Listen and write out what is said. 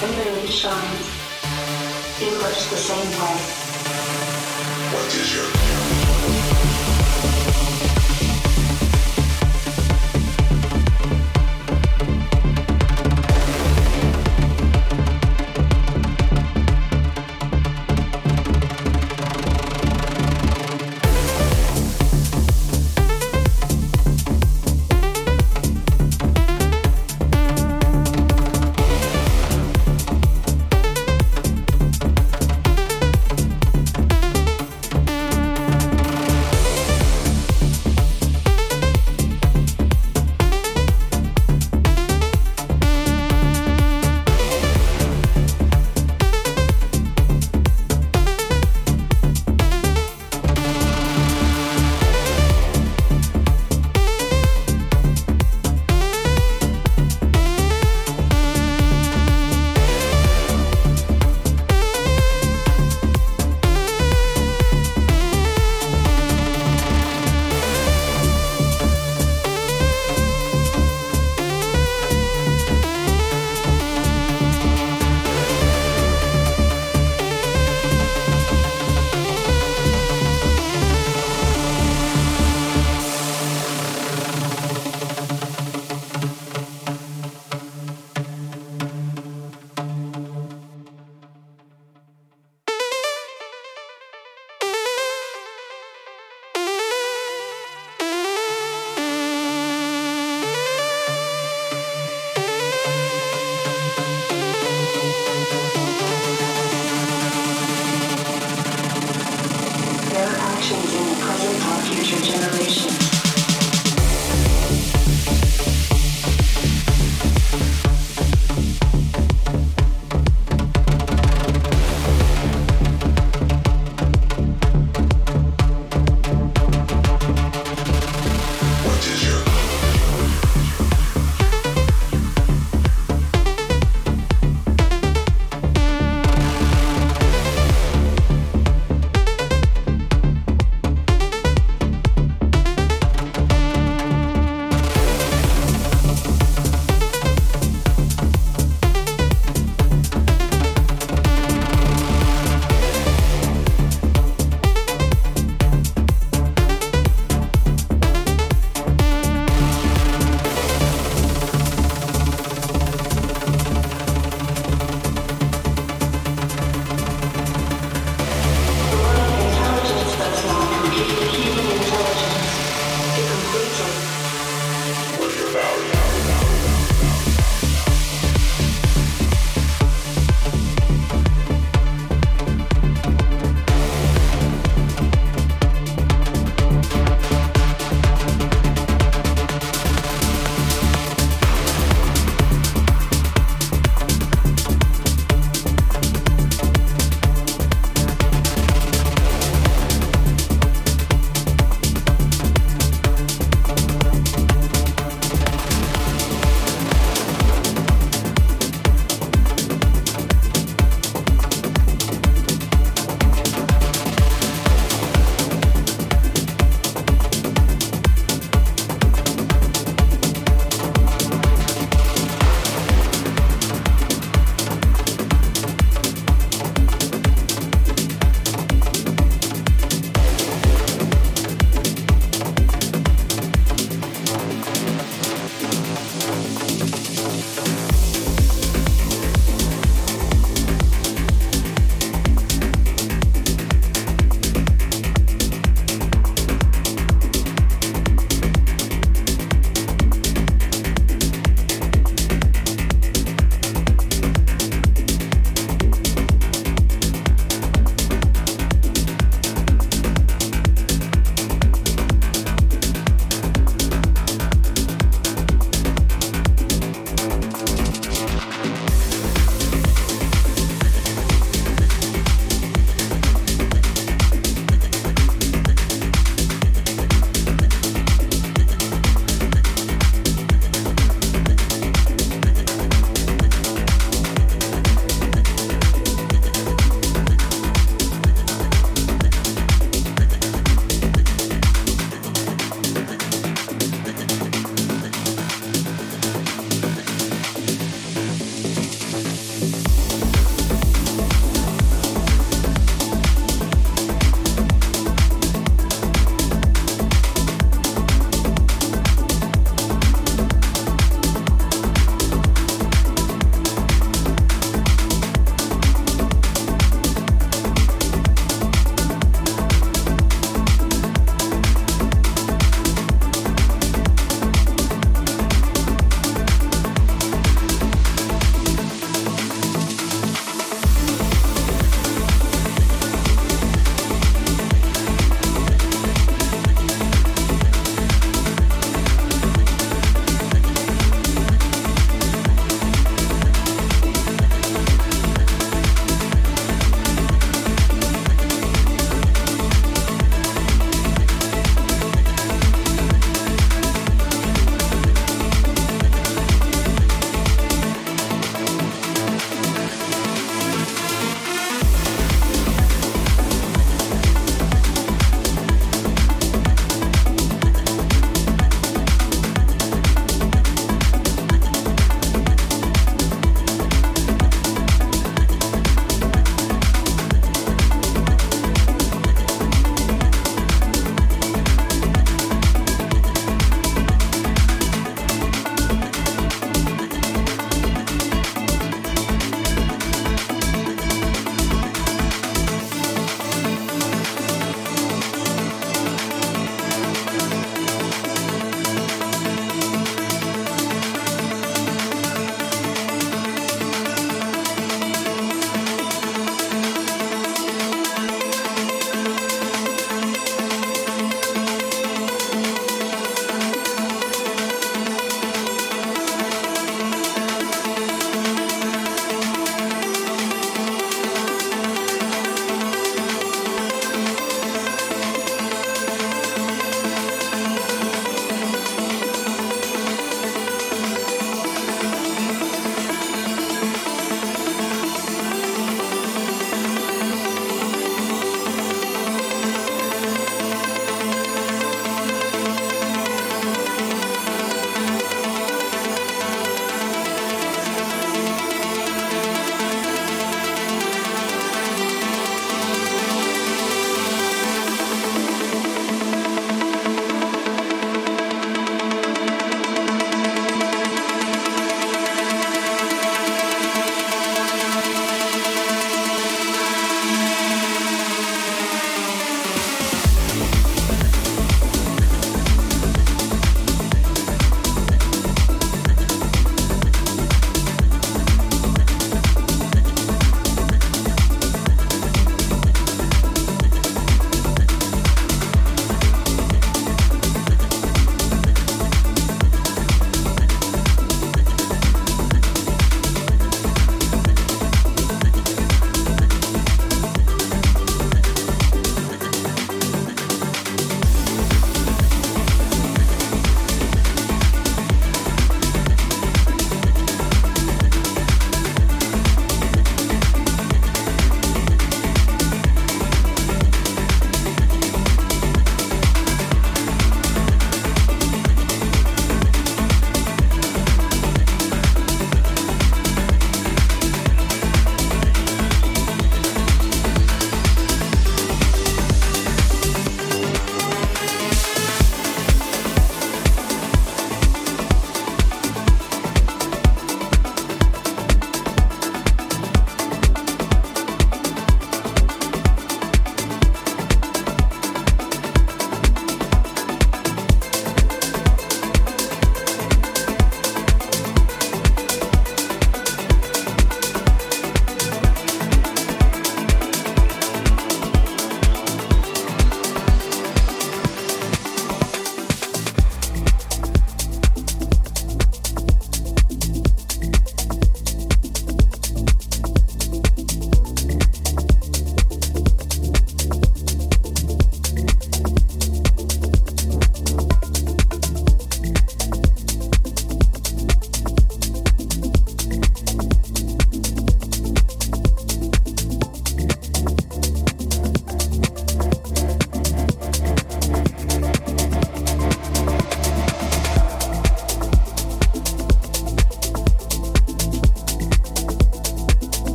the moon shines, he looks the same way. What is your